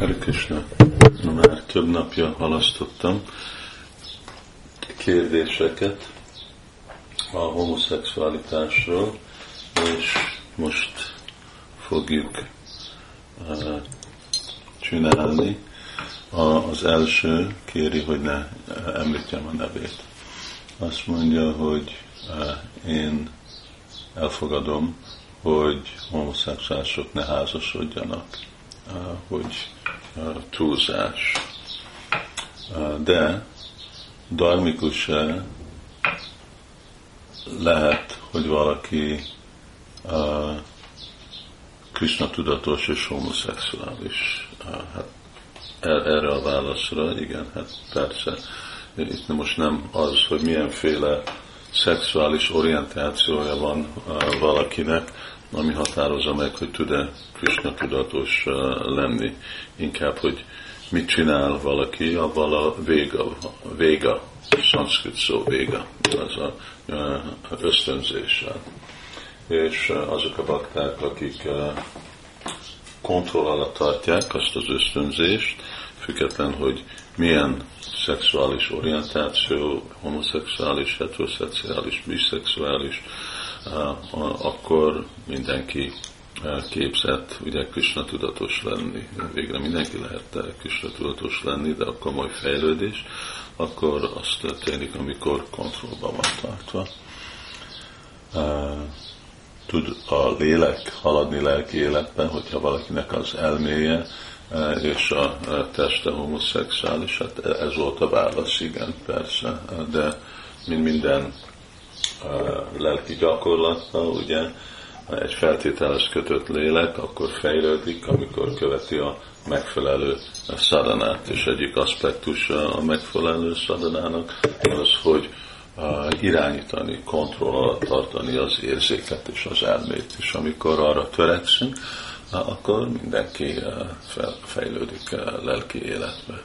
Hare Krishna, már több napja halasztottam kérdéseket a homoszexualitásról, és most fogjuk uh, csinálni. A, az első kéri, hogy ne említjem a nevét. Azt mondja, hogy uh, én elfogadom, hogy homoszexuálisok ne házasodjanak, uh, hogy túlzás. De darmikus lehet, hogy valaki Krishna tudatos és homoszexuális. Hát erre a válaszra, igen, hát persze. Itt most nem az, hogy milyenféle szexuális orientációja van valakinek, ami határozza meg, hogy tud-e Krishna tudatos lenni. Inkább, hogy mit csinál valaki, avval a véga, véga, szanszkrit szó véga, az a ösztönzéssel. És azok a bakták, akik kontroll alatt tartják azt az ösztönzést, független, hogy milyen szexuális orientáció, homoszexuális, heteroszexuális, biszexuális, akkor mindenki képzett, ugye Krishna tudatos lenni. Végre mindenki lehet Krishna tudatos lenni, de a komoly fejlődés, akkor az történik, amikor kontrollban van tartva. Tud a lélek haladni lelki életben, hogyha valakinek az elméje és a teste homoszexuális, hát ez volt a válasz, igen, persze, de mint minden lelki gyakorlatban, ugye, egy feltételes kötött lélek, akkor fejlődik, amikor követi a megfelelő szadanát. És egyik aspektus a megfelelő szadanának az, hogy irányítani, kontroll alatt tartani az érzéket és az elmét. És amikor arra törekszünk, akkor mindenki fejlődik lelki életbe.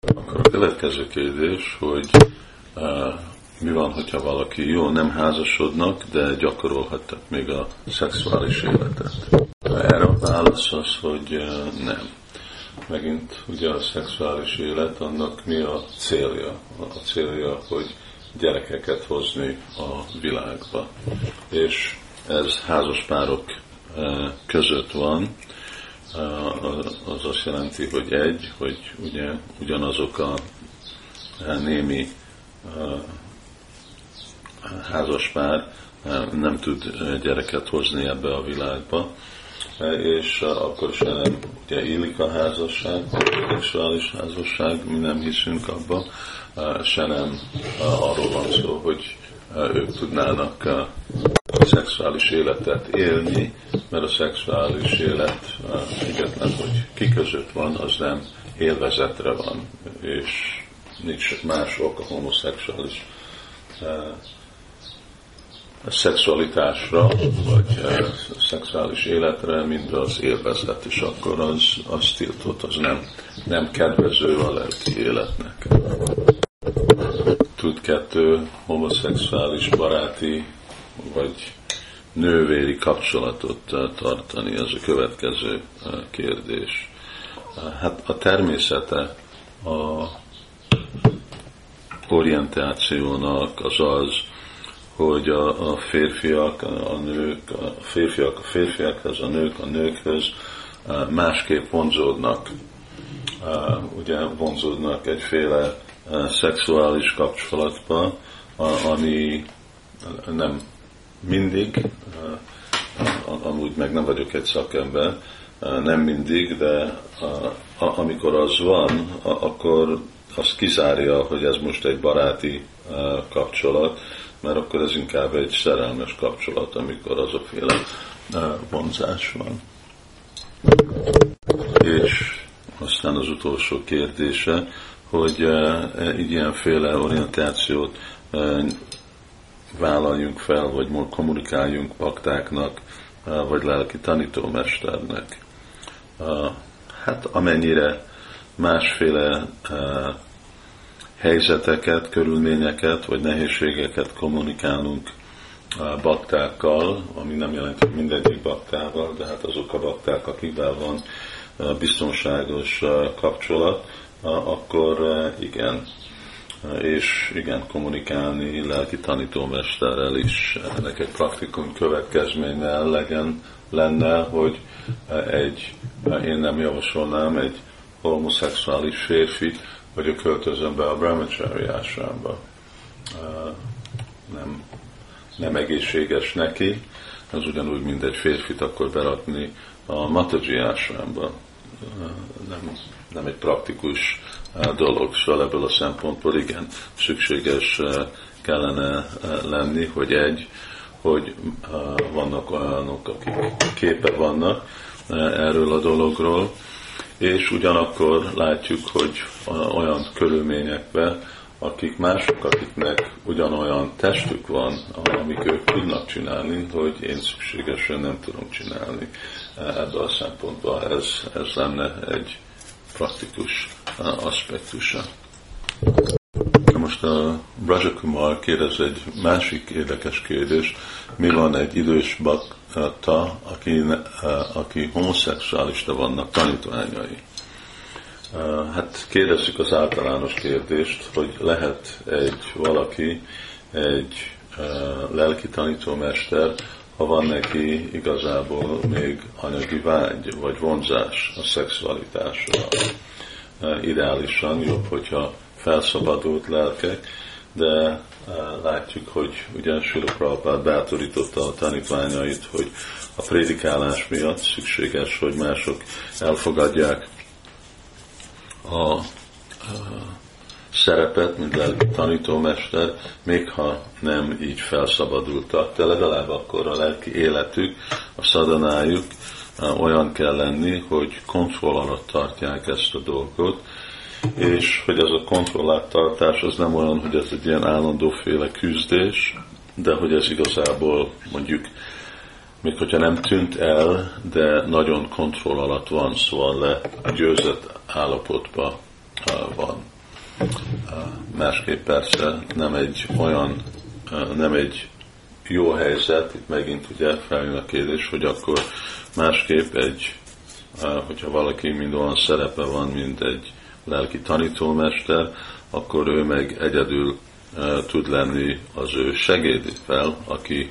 Akkor a következő kérdés, hogy uh, mi van, hogyha valaki jó, nem házasodnak, de gyakorolhattak még a szexuális életet. Erre a válasz az, hogy uh, nem. Megint ugye a szexuális élet, annak mi a célja? A célja, hogy gyerekeket hozni a világba. És ez házaspárok uh, között van, az azt jelenti, hogy egy, hogy ugye ugyanazok a némi házaspár nem tud gyereket hozni ebbe a világba, és akkor se nem ugye élik a házasság, a szexuális házasság, mi nem hiszünk abba, se nem arról van szó, hogy ők tudnának a szexuális életet élni, mert a szexuális élet, független, hogy ki között van, az nem élvezetre van, és nincs más ok a homoszexuális a szexualitásra, vagy a szexuális életre, mint az élvezet, és akkor az, az tiltott, az nem, nem kedvező a lelki életnek. Tud kettő homoszexuális baráti vagy nővéri kapcsolatot tartani, ez a következő kérdés. Hát a természete a orientációnak az az, hogy a, a férfiak, a nők, a férfiak a férfiakhoz, a nők a nőkhöz másképp vonzódnak. Ugye vonzódnak egyféle szexuális kapcsolatba, ami nem mindig, amúgy meg nem vagyok egy szakember, nem mindig, de amikor az van, akkor az kizárja, hogy ez most egy baráti kapcsolat, mert akkor ez inkább egy szerelmes kapcsolat, amikor az a féle vonzás van. És aztán az utolsó kérdése, hogy így ilyenféle orientációt vállaljunk fel, vagy kommunikáljunk paktáknak, vagy lelki tanítómesternek. Hát amennyire másféle helyzeteket, körülményeket, vagy nehézségeket kommunikálunk baktákkal, ami nem jelenti, mindegyik baktával, de hát azok a bakták, akikvel van biztonságos kapcsolat, akkor igen, és igen, kommunikálni lelki tanítómesterrel is ennek egy praktikum következménye legyen, lenne, hogy egy, én nem javasolnám egy homoszexuális férfi, hogy a költözön be a brahmachari ásámba. Nem, nem egészséges neki, az ugyanúgy, mint egy férfit akkor berakni a Mataji ásámba. Nem, nem egy praktikus dolog, szóval ebből a szempontból igen, szükséges kellene lenni, hogy egy, hogy vannak olyanok, akik képe vannak erről a dologról, és ugyanakkor látjuk, hogy olyan körülményekben, akik mások, akiknek ugyanolyan testük van, amik ők tudnak csinálni, hogy én szükségesen nem tudom csinálni ebből a szempontból. Ez, ez lenne egy praktikus aspektusa. Most a Brajakumar kérdez egy másik érdekes kérdés. Mi van egy idős bakta, aki, aki homoszexuálista vannak tanítványai? Hát kérdezzük az általános kérdést, hogy lehet egy valaki, egy lelki tanítómester, ha van neki igazából még anyagi vágy, vagy vonzás a szexualitásra. Ideálisan jobb, hogyha felszabadult lelkek, de látjuk, hogy ugye Sula Prabhupád bátorította a tanítványait, hogy a prédikálás miatt szükséges, hogy mások elfogadják a, a szerepet, mint lelki tanítómester, még ha nem így felszabadultak, de legalább akkor a lelki életük, a szadanájuk olyan kell lenni, hogy kontroll alatt tartják ezt a dolgot, és hogy ez a kontrolláttartás az nem olyan, hogy ez egy ilyen állandóféle küzdés, de hogy ez igazából mondjuk, még hogyha nem tűnt el, de nagyon kontroll alatt van, szóval legyőzött állapotban van. Másképp persze nem egy olyan, nem egy jó helyzet, itt megint ugye feljön a kérdés, hogy akkor másképp egy, hogyha valaki mind olyan szerepe van, mint egy lelki tanítómester, akkor ő meg egyedül tud lenni az ő segédével, aki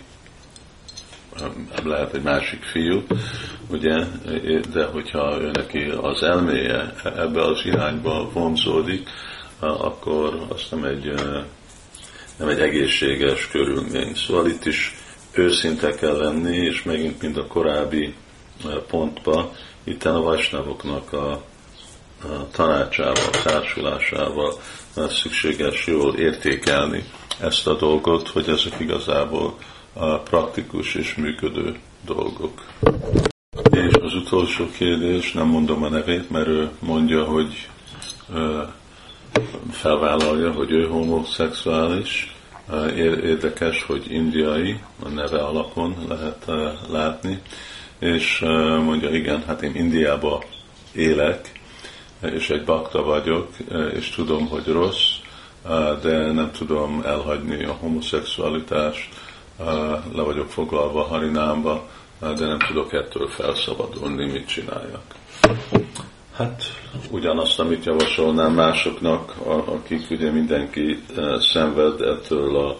lehet egy másik fiú, ugye, de hogyha ő neki az elméje ebbe az irányba vonzódik, akkor azt nem egy, nem egy egészséges körülmény. Szóval itt is őszinte kell lenni, és megint, mint a korábbi pontba, itt a vasnavoknak a, a tanácsával, társulásával szükséges jól értékelni ezt a dolgot, hogy ezek igazából praktikus és működő dolgok. És az utolsó kérdés, nem mondom a nevét, mert ő mondja, hogy felvállalja, hogy ő homoszexuális. Érdekes, hogy indiai, a neve alapon lehet látni, és mondja, igen, hát én Indiába élek, és egy bakta vagyok, és tudom, hogy rossz, de nem tudom elhagyni a homoszexualitást, le vagyok foglalva Harinámba, de nem tudok ettől felszabadulni, mit csináljak. Hát ugyanazt, amit javasolnám másoknak, akik ugye mindenki szenved ettől a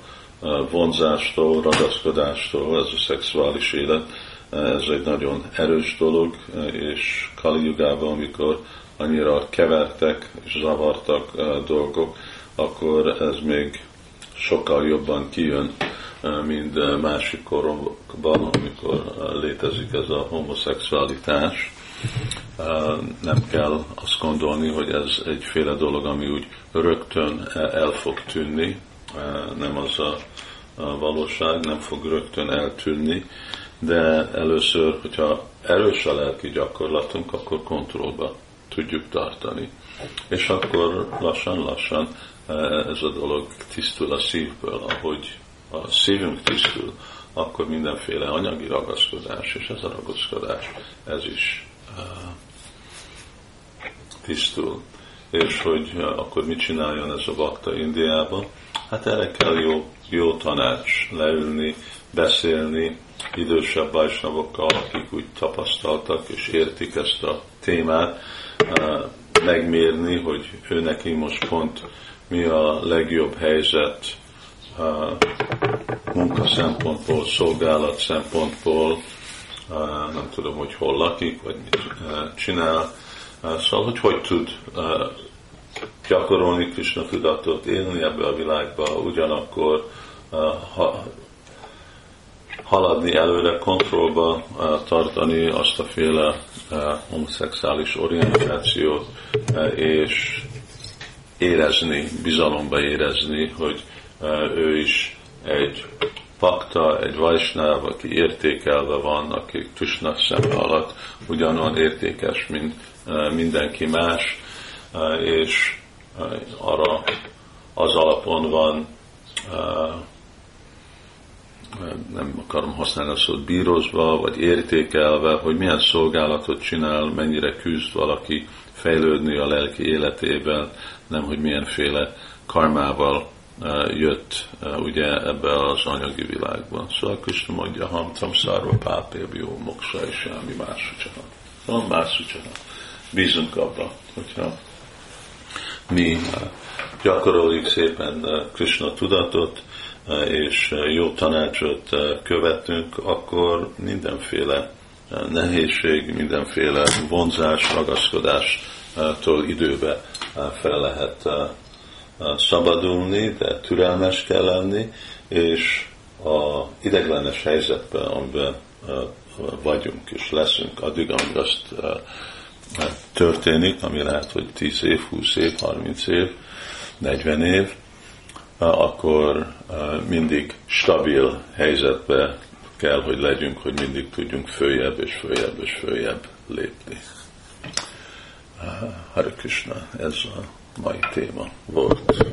vonzástól, ragaszkodástól, ez a szexuális élet, ez egy nagyon erős dolog, és Kali Jugában, amikor annyira kevertek és zavartak dolgok, akkor ez még sokkal jobban kijön, mint másik korokban, amikor létezik ez a homoszexualitás. Nem kell azt gondolni, hogy ez egyféle dolog, ami úgy rögtön el fog tűnni, nem az a valóság, nem fog rögtön eltűnni, de először, hogyha erős a lelki gyakorlatunk, akkor kontrollba tudjuk tartani. És akkor lassan-lassan ez a dolog tisztul a szívből, ahogy a szívünk tisztul, akkor mindenféle anyagi ragaszkodás, és ez a ragaszkodás, ez is tisztul. És hogy akkor mit csináljon ez a bakta Indiában? Hát erre kell jó, jó tanács leülni, beszélni idősebb vajsnavokkal, akik úgy tapasztaltak és értik ezt a témát, megmérni, hogy ő neki most pont mi a legjobb helyzet munka szempontból, szolgálat szempontból, nem tudom, hogy hol lakik, vagy mit csinál. Szóval, hogy hogy tud gyakorolni Krishna tudatot, élni ebbe a világba, ugyanakkor ha, haladni előre, kontrollba tartani azt a féle homoszexuális orientációt, és érezni, bizalomba érezni, hogy ő is egy pakta, egy vajsnáv, aki értékelve van, aki Krishna szem alatt ugyanolyan értékes, mint mindenki más, és arra az alapon van nem akarom használni a szót bírozva, vagy értékelve, hogy milyen szolgálatot csinál, mennyire küzd valaki fejlődni a lelki életében, nem hogy milyenféle karmával jött ugye ebbe az anyagi világban. Szóval Krishna mondja, hamtam szárva pápébjó, moksa és semmi más csinál. Van más csinál. Bízunk abba, hogyha mi gyakoroljuk szépen Krishna tudatot, és jó tanácsot követünk, akkor mindenféle nehézség, mindenféle vonzás, ragaszkodástól időbe fel lehet szabadulni, de türelmes kell lenni, és a ideglenes helyzetben, amiben vagyunk és leszünk, addig, amíg azt történik, ami lehet, hogy 10 év, 20 év, 30 év, 40 év, akkor mindig stabil helyzetbe kell, hogy legyünk, hogy mindig tudjunk följebb és följebb és följebb lépni. Hare Krishna, ez a mai téma volt.